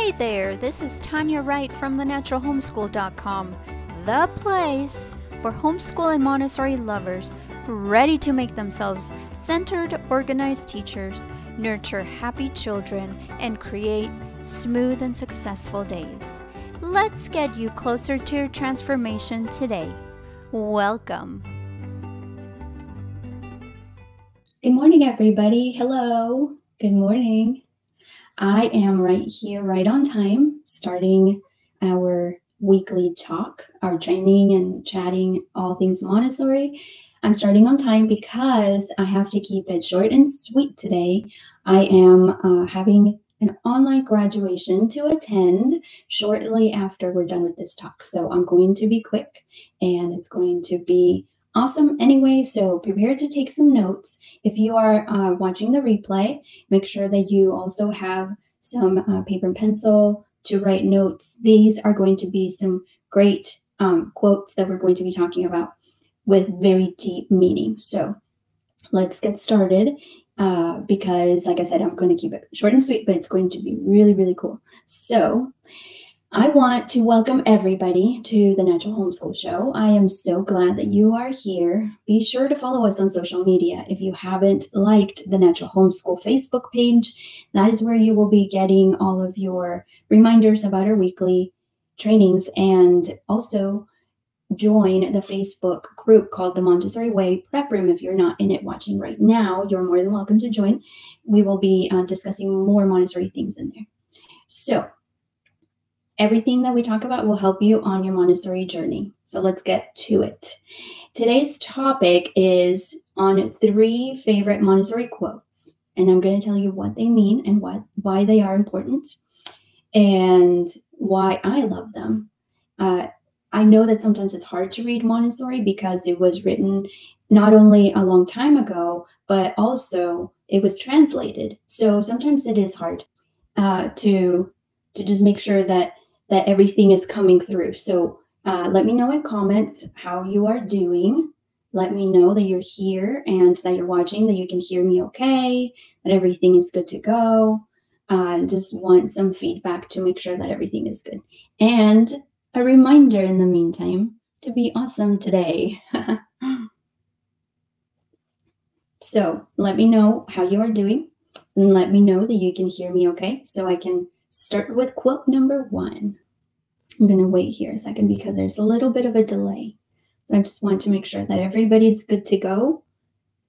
Hey there, this is Tanya Wright from thenaturalhomeschool.com, the place for homeschool and Montessori lovers ready to make themselves centered, organized teachers, nurture happy children, and create smooth and successful days. Let's get you closer to your transformation today. Welcome. Good morning, everybody. Hello. Good morning. I am right here, right on time, starting our weekly talk, our training and chatting all things Montessori. I'm starting on time because I have to keep it short and sweet today. I am uh, having an online graduation to attend shortly after we're done with this talk. So I'm going to be quick and it's going to be awesome anyway. So prepare to take some notes. If you are uh, watching the replay, make sure that you also have some uh, paper and pencil to write notes. These are going to be some great um, quotes that we're going to be talking about with very deep meaning. So let's get started uh, because, like I said, I'm going to keep it short and sweet, but it's going to be really, really cool. So I want to welcome everybody to the Natural Homeschool Show. I am so glad that you are here. Be sure to follow us on social media. If you haven't liked the Natural Homeschool Facebook page, that is where you will be getting all of your reminders about our weekly trainings and also join the Facebook group called the Montessori Way Prep Room. If you're not in it watching right now, you're more than welcome to join. We will be uh, discussing more Montessori things in there. So, Everything that we talk about will help you on your Montessori journey. So let's get to it. Today's topic is on three favorite Montessori quotes, and I'm going to tell you what they mean and what why they are important and why I love them. Uh, I know that sometimes it's hard to read Montessori because it was written not only a long time ago, but also it was translated. So sometimes it is hard uh, to to just make sure that that everything is coming through. So uh, let me know in comments how you are doing. Let me know that you're here and that you're watching, that you can hear me okay, that everything is good to go. Uh, just want some feedback to make sure that everything is good. And a reminder in the meantime to be awesome today. so let me know how you are doing and let me know that you can hear me okay so I can start with quote number one. I'm going to wait here a second because there's a little bit of a delay. So I just want to make sure that everybody's good to go.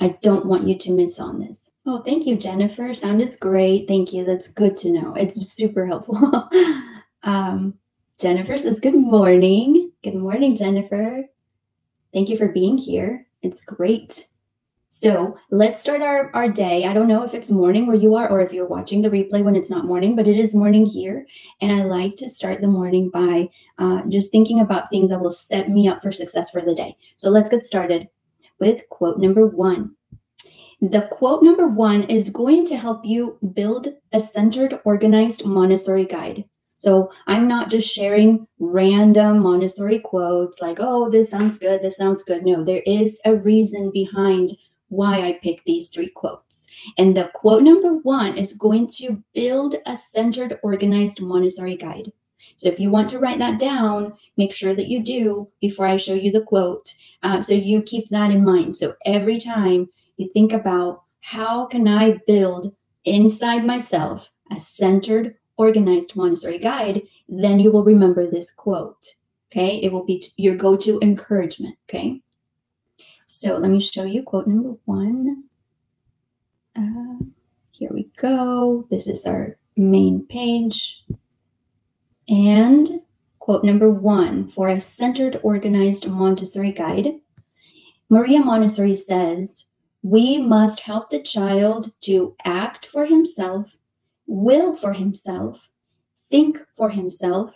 I don't want you to miss on this. Oh, thank you, Jennifer. Sound is great. Thank you. That's good to know. It's super helpful. um, Jennifer says, Good morning. Good morning, Jennifer. Thank you for being here. It's great so let's start our, our day. I don't know if it's morning where you are or if you're watching the replay when it's not morning, but it is morning here. And I like to start the morning by uh, just thinking about things that will set me up for success for the day. So let's get started with quote number one. The quote number one is going to help you build a centered, organized Montessori guide. So I'm not just sharing random Montessori quotes like, oh, this sounds good, this sounds good. No, there is a reason behind why I picked these three quotes. And the quote number one is going to build a centered, organized Montessori guide. So if you want to write that down, make sure that you do before I show you the quote. Uh, so you keep that in mind. So every time you think about how can I build inside myself a centered, organized Montessori guide, then you will remember this quote. Okay. It will be your go to encouragement. Okay. So let me show you quote number one. Uh, here we go. This is our main page. And quote number one for a centered, organized Montessori guide. Maria Montessori says, We must help the child to act for himself, will for himself, think for himself.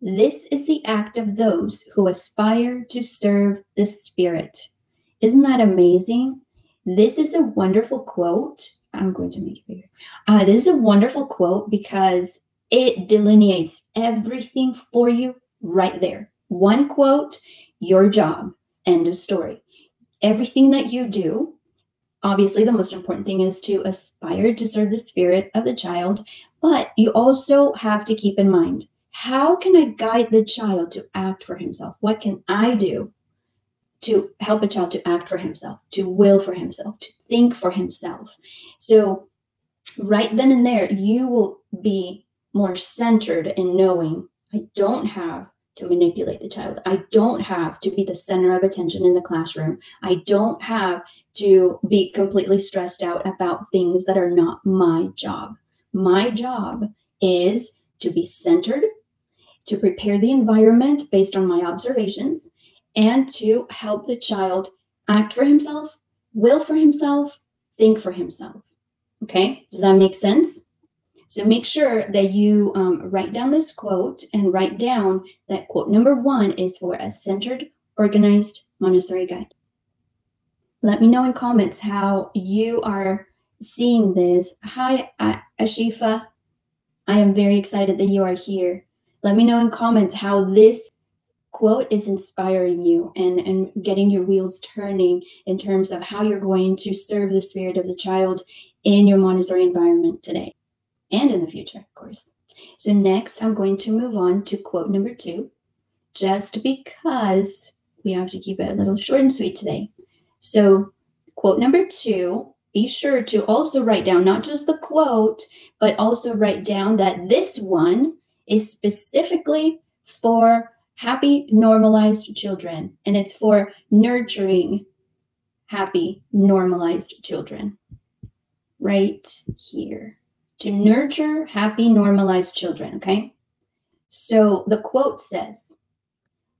This is the act of those who aspire to serve the Spirit. Isn't that amazing? This is a wonderful quote. I'm going to make it bigger. Uh, this is a wonderful quote because it delineates everything for you right there. One quote, your job, end of story. Everything that you do, obviously, the most important thing is to aspire to serve the spirit of the child, But you also have to keep in mind how can I guide the child to act for himself? What can I do to help a child to act for himself, to will for himself, to think for himself? So, right then and there, you will be more centered in knowing I don't have to manipulate the child. I don't have to be the center of attention in the classroom. I don't have to be completely stressed out about things that are not my job. My job is to be centered, to prepare the environment based on my observations, and to help the child act for himself, will for himself, think for himself. Okay, does that make sense? So make sure that you um, write down this quote and write down that quote number one is for a centered, organized Montessori guide. Let me know in comments how you are seeing this. Hi, Ashifa. I am very excited that you are here. Let me know in comments how this quote is inspiring you and, and getting your wheels turning in terms of how you're going to serve the spirit of the child in your Montessori environment today and in the future, of course. So, next, I'm going to move on to quote number two, just because we have to keep it a little short and sweet today. So, quote number two, be sure to also write down not just the quote, but also write down that this one is specifically for happy, normalized children, and it's for nurturing happy, normalized children. Right here to nurture happy, normalized children. Okay. So the quote says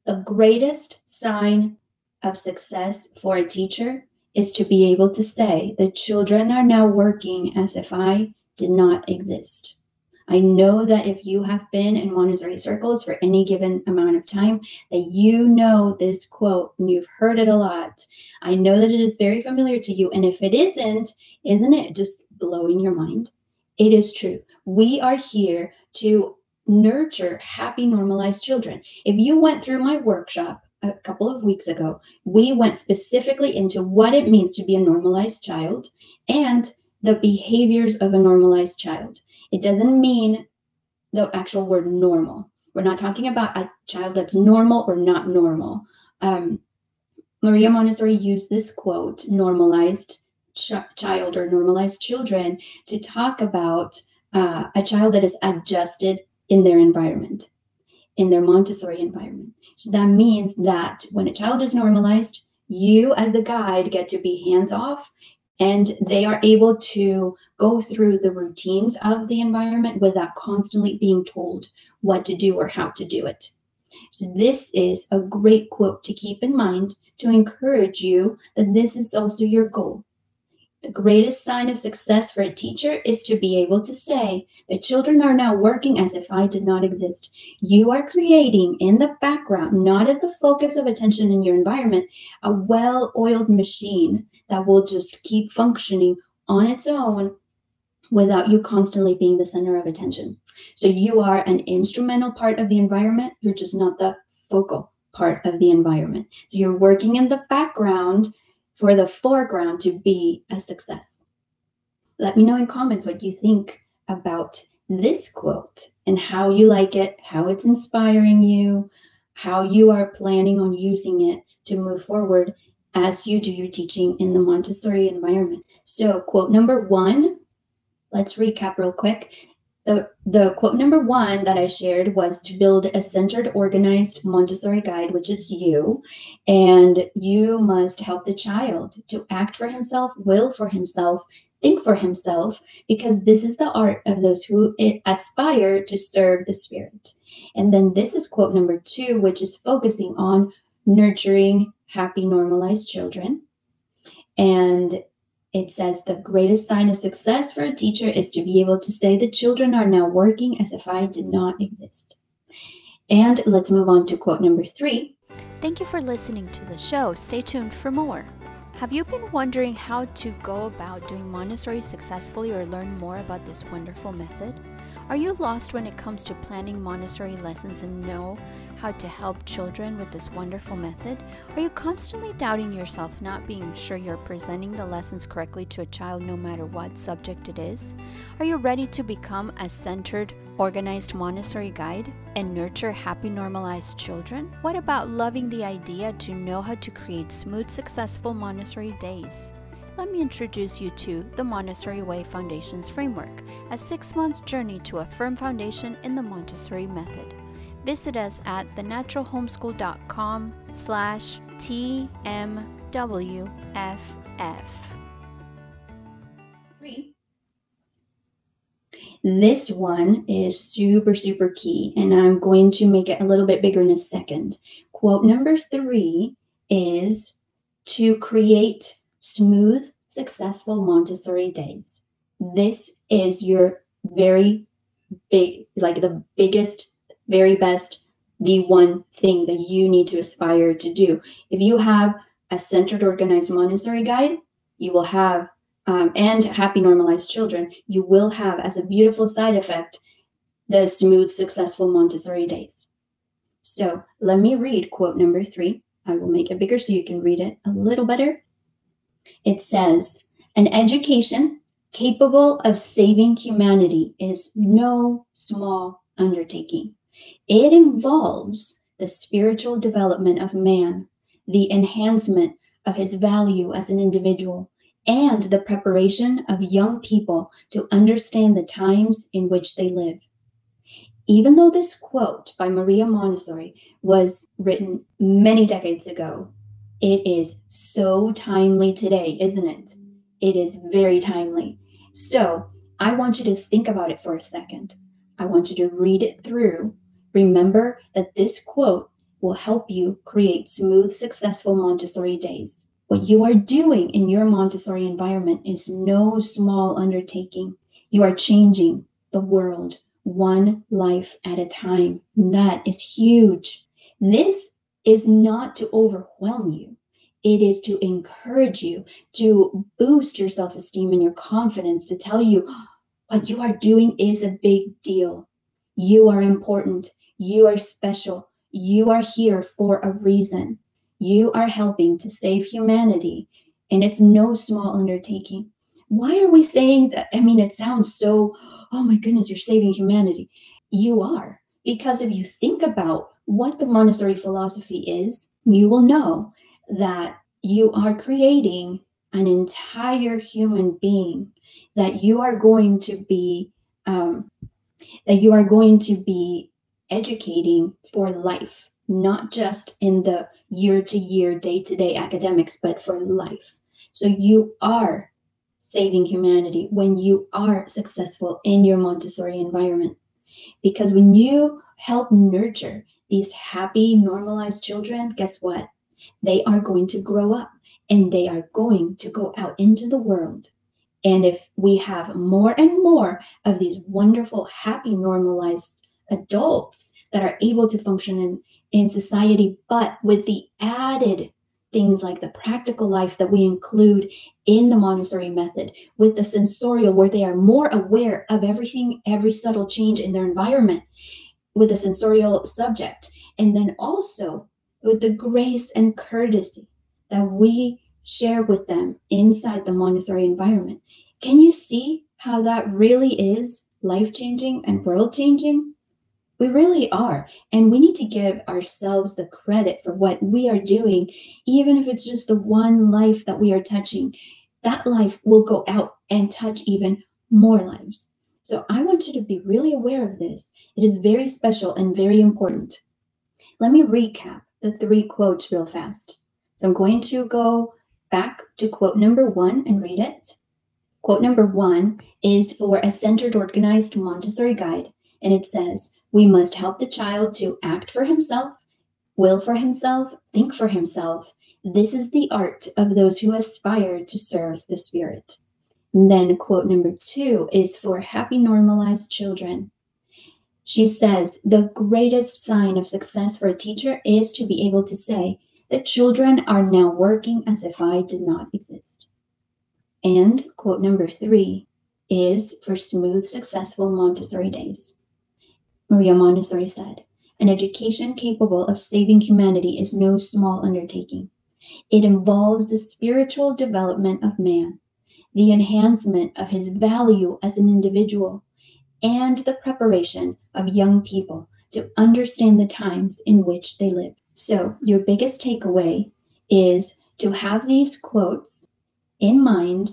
the greatest sign of success for a teacher is to be able to say, the children are now working as if I did not exist. I know that if you have been in Montessori circles for any given amount of time, that you know this quote and you've heard it a lot. I know that it is very familiar to you. And if it isn't, isn't it just blowing your mind? It is true. We are here to nurture happy, normalized children. If you went through my workshop a couple of weeks ago, we went specifically into what it means to be a normalized child and the behaviors of a normalized child. It doesn't mean the actual word normal. We're not talking about a child that's normal or not normal. Um, Maria Montessori used this quote, normalized, ch- child or normalized children to talk about uh, a child that is adjusted in their environment, in their Montessori environment. So that means that when a child is normalized, you as the guide get to be hands off and they are able to go through the routines of the environment without constantly being told what to do or how to do it. So, this is a great quote to keep in mind to encourage you that this is also your goal the greatest sign of success for a teacher is to be able to say, the children are now working as if I did not exist. You are creating in the background, not as the focus of attention in your environment, a well oiled machine that will just keep functioning on its own without you constantly being the center of attention. So you are an instrumental part of the environment, you're just not the focal part of the environment. So you're working in the background for the foreground to be a success. Let me know in comments what you think about this quote and how you like it, how it's inspiring you, how you are planning on using it to move forward as you do your teaching in the Montessori environment. So, quote number one, let's recap real quick the, the quote number one that I shared was to build a centered, organized Montessori guide, which is you. And you must help the child to act for himself, will for himself, think for himself, because this is the art of those who aspire to serve the Spirit. And then this is quote number two, which is focusing on nurturing happy, normalized children. And it says the greatest sign of success for a teacher is to be able to say the children are now working as if I did not exist. And let's move on to quote number three. Thank you for listening to the show. Stay tuned for more. Have you been wondering how to go about doing Montessori successfully or learn more about this wonderful method? Are you lost when it comes to planning Montessori lessons and know how to help children with this wonderful method? Are you constantly doubting yourself, not being sure you're presenting the lessons correctly to a child no matter what subject it is? Are you ready to become a centered, organized Montessori guide and nurture happy, normalized children? What about loving the idea to know how to create smooth, successful Montessori days? let me introduce you to the Montessori Way Foundation's framework, a six month journey to a firm foundation in the Montessori method. Visit us at thenaturalhomeschool.com slash TMWFF. This one is super, super key, and I'm going to make it a little bit bigger in a second. Quote number three is to create smooth, successful Montessori days. This is your very big, like the biggest, very best, the one thing that you need to aspire to do. If you have a centered, organized Montessori guide, you will have, um, and happy, normalized children, you will have as a beautiful side effect the smooth, successful Montessori days. So let me read quote number three. I will make it bigger so you can read it a little better it says, an education capable of saving humanity is no small undertaking. It involves the spiritual development of man, the enhancement of his value as an individual, and the preparation of young people to understand the times in which they live. Even though this quote by Maria Montessori was written many decades ago, it is so timely today, isn't it? It is very timely. So I want you to think about it for a second. I want you to read it through. Remember that this quote will help you create smooth, successful Montessori days. What you are doing in your Montessori environment is no small undertaking. You are changing the world one life at a time. and That is huge. This is not to overwhelm you. It is to encourage you, to boost your self esteem and your confidence, to tell you what you are doing is a big deal. You are important. You are special. You are here for a reason. You are helping to save humanity, and it's no small undertaking. Why are we saying that? I mean, it sounds so, oh my goodness, you're saving humanity. You are. Because if you think about what the Montessori philosophy is, you will know that you are creating an entire human being that you are going to be um, that you are going to be educating for life not just in the year to year day to day academics but for life so you are saving humanity when you are successful in your montessori environment because when you help nurture these happy, normalized children, guess what? They are going to grow up and they are going to go out into the world. And if we have more and more of these wonderful, happy, normalized adults that are able to function in, in society, but with the added things like the practical life that we include in the Montessori method, with the sensorial, where they are more aware of everything, every subtle change in their environment, with the sensorial subject, and then also with the grace and courtesy that we share with them inside the Montessori environment. Can you see how that really is life changing and world changing? We really are. And we need to give ourselves the credit for what we are doing, even if it's just the one life that we are touching. That life will go out and touch even more lives. So I want you to be really aware of this. It is very special and very important. Let me recap the three quotes real fast. So I'm going to go back to quote number one and read it. Quote number one is for a centered, organized Montessori guide, and it says, We must help the child to act for himself, will for himself, think for himself. This is the art of those who aspire to serve the Spirit. And then quote number two is for happy, normalized children. She says, The greatest sign of success for a teacher is to be able to say, The children are now working as if I did not exist. And quote number three is for smooth, successful Montessori days. Maria Montessori said, an education capable of saving humanity is no small undertaking. It involves the spiritual development of man, the enhancement of his value as an individual, and the preparation of young people to understand the times in which they live. So, your biggest takeaway is to have these quotes in mind.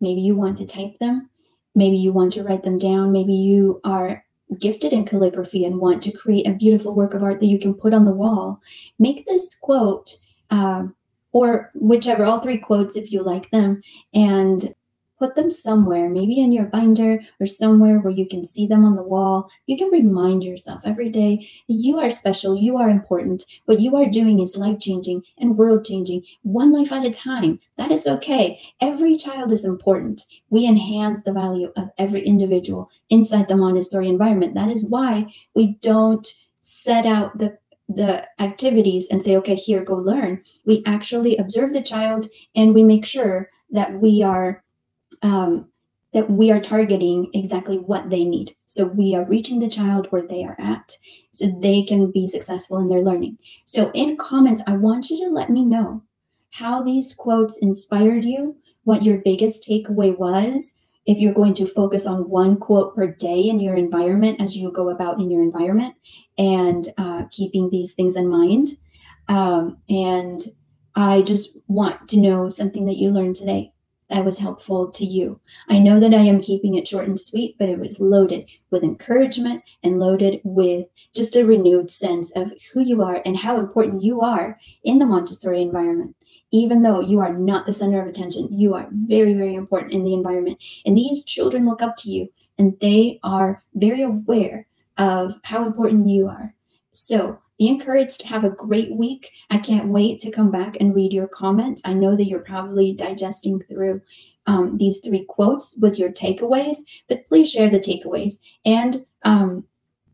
Maybe you want to type them, maybe you want to write them down, maybe you are gifted in calligraphy and want to create a beautiful work of art that you can put on the wall. Make this quote. Um, or whichever, all three quotes if you like them, and put them somewhere, maybe in your binder or somewhere where you can see them on the wall. You can remind yourself every day you are special, you are important. What you are doing is life changing and world changing, one life at a time. That is okay. Every child is important. We enhance the value of every individual inside the Montessori environment. That is why we don't set out the the activities and say, okay, here, go learn. We actually observe the child and we make sure that we are um, that we are targeting exactly what they need. So we are reaching the child where they are at so they can be successful in their learning. So in comments, I want you to let me know how these quotes inspired you, what your biggest takeaway was. If you're going to focus on one quote per day in your environment as you go about in your environment and uh, keeping these things in mind. Um, and I just want to know something that you learned today that was helpful to you. I know that I am keeping it short and sweet, but it was loaded with encouragement and loaded with just a renewed sense of who you are and how important you are in the Montessori environment. Even though you are not the center of attention, you are very, very important in the environment. And these children look up to you and they are very aware of how important you are. So be encouraged to have a great week. I can't wait to come back and read your comments. I know that you're probably digesting through um, these three quotes with your takeaways, but please share the takeaways and um,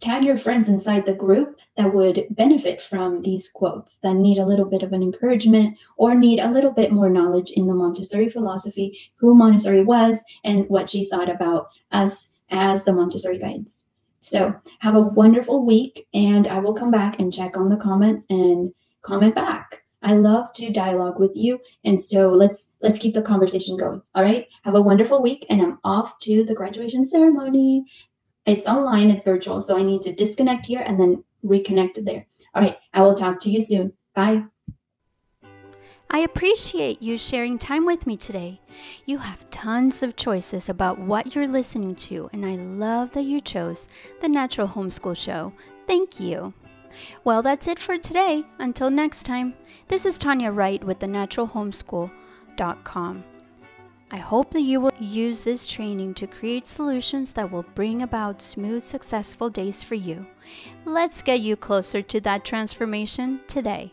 tag your friends inside the group that would benefit from these quotes that need a little bit of an encouragement or need a little bit more knowledge in the Montessori philosophy, who Montessori was, and what she thought about us as the Montessori guides. So have a wonderful week, and I will come back and check on the comments and comment back. I love to dialogue with you, and so let's let's keep the conversation going. All right. Have a wonderful week, and I'm off to the graduation ceremony. It's online, it's virtual, so I need to disconnect here and then reconnect there. All right. I will talk to you soon. Bye. I appreciate you sharing time with me today. You have tons of choices about what you're listening to, and I love that you chose the Natural Homeschool Show. Thank you. Well, that's it for today. Until next time, this is Tanya Wright with the naturalhomeschool.com. I hope that you will use this training to create solutions that will bring about smooth, successful days for you. Let's get you closer to that transformation today.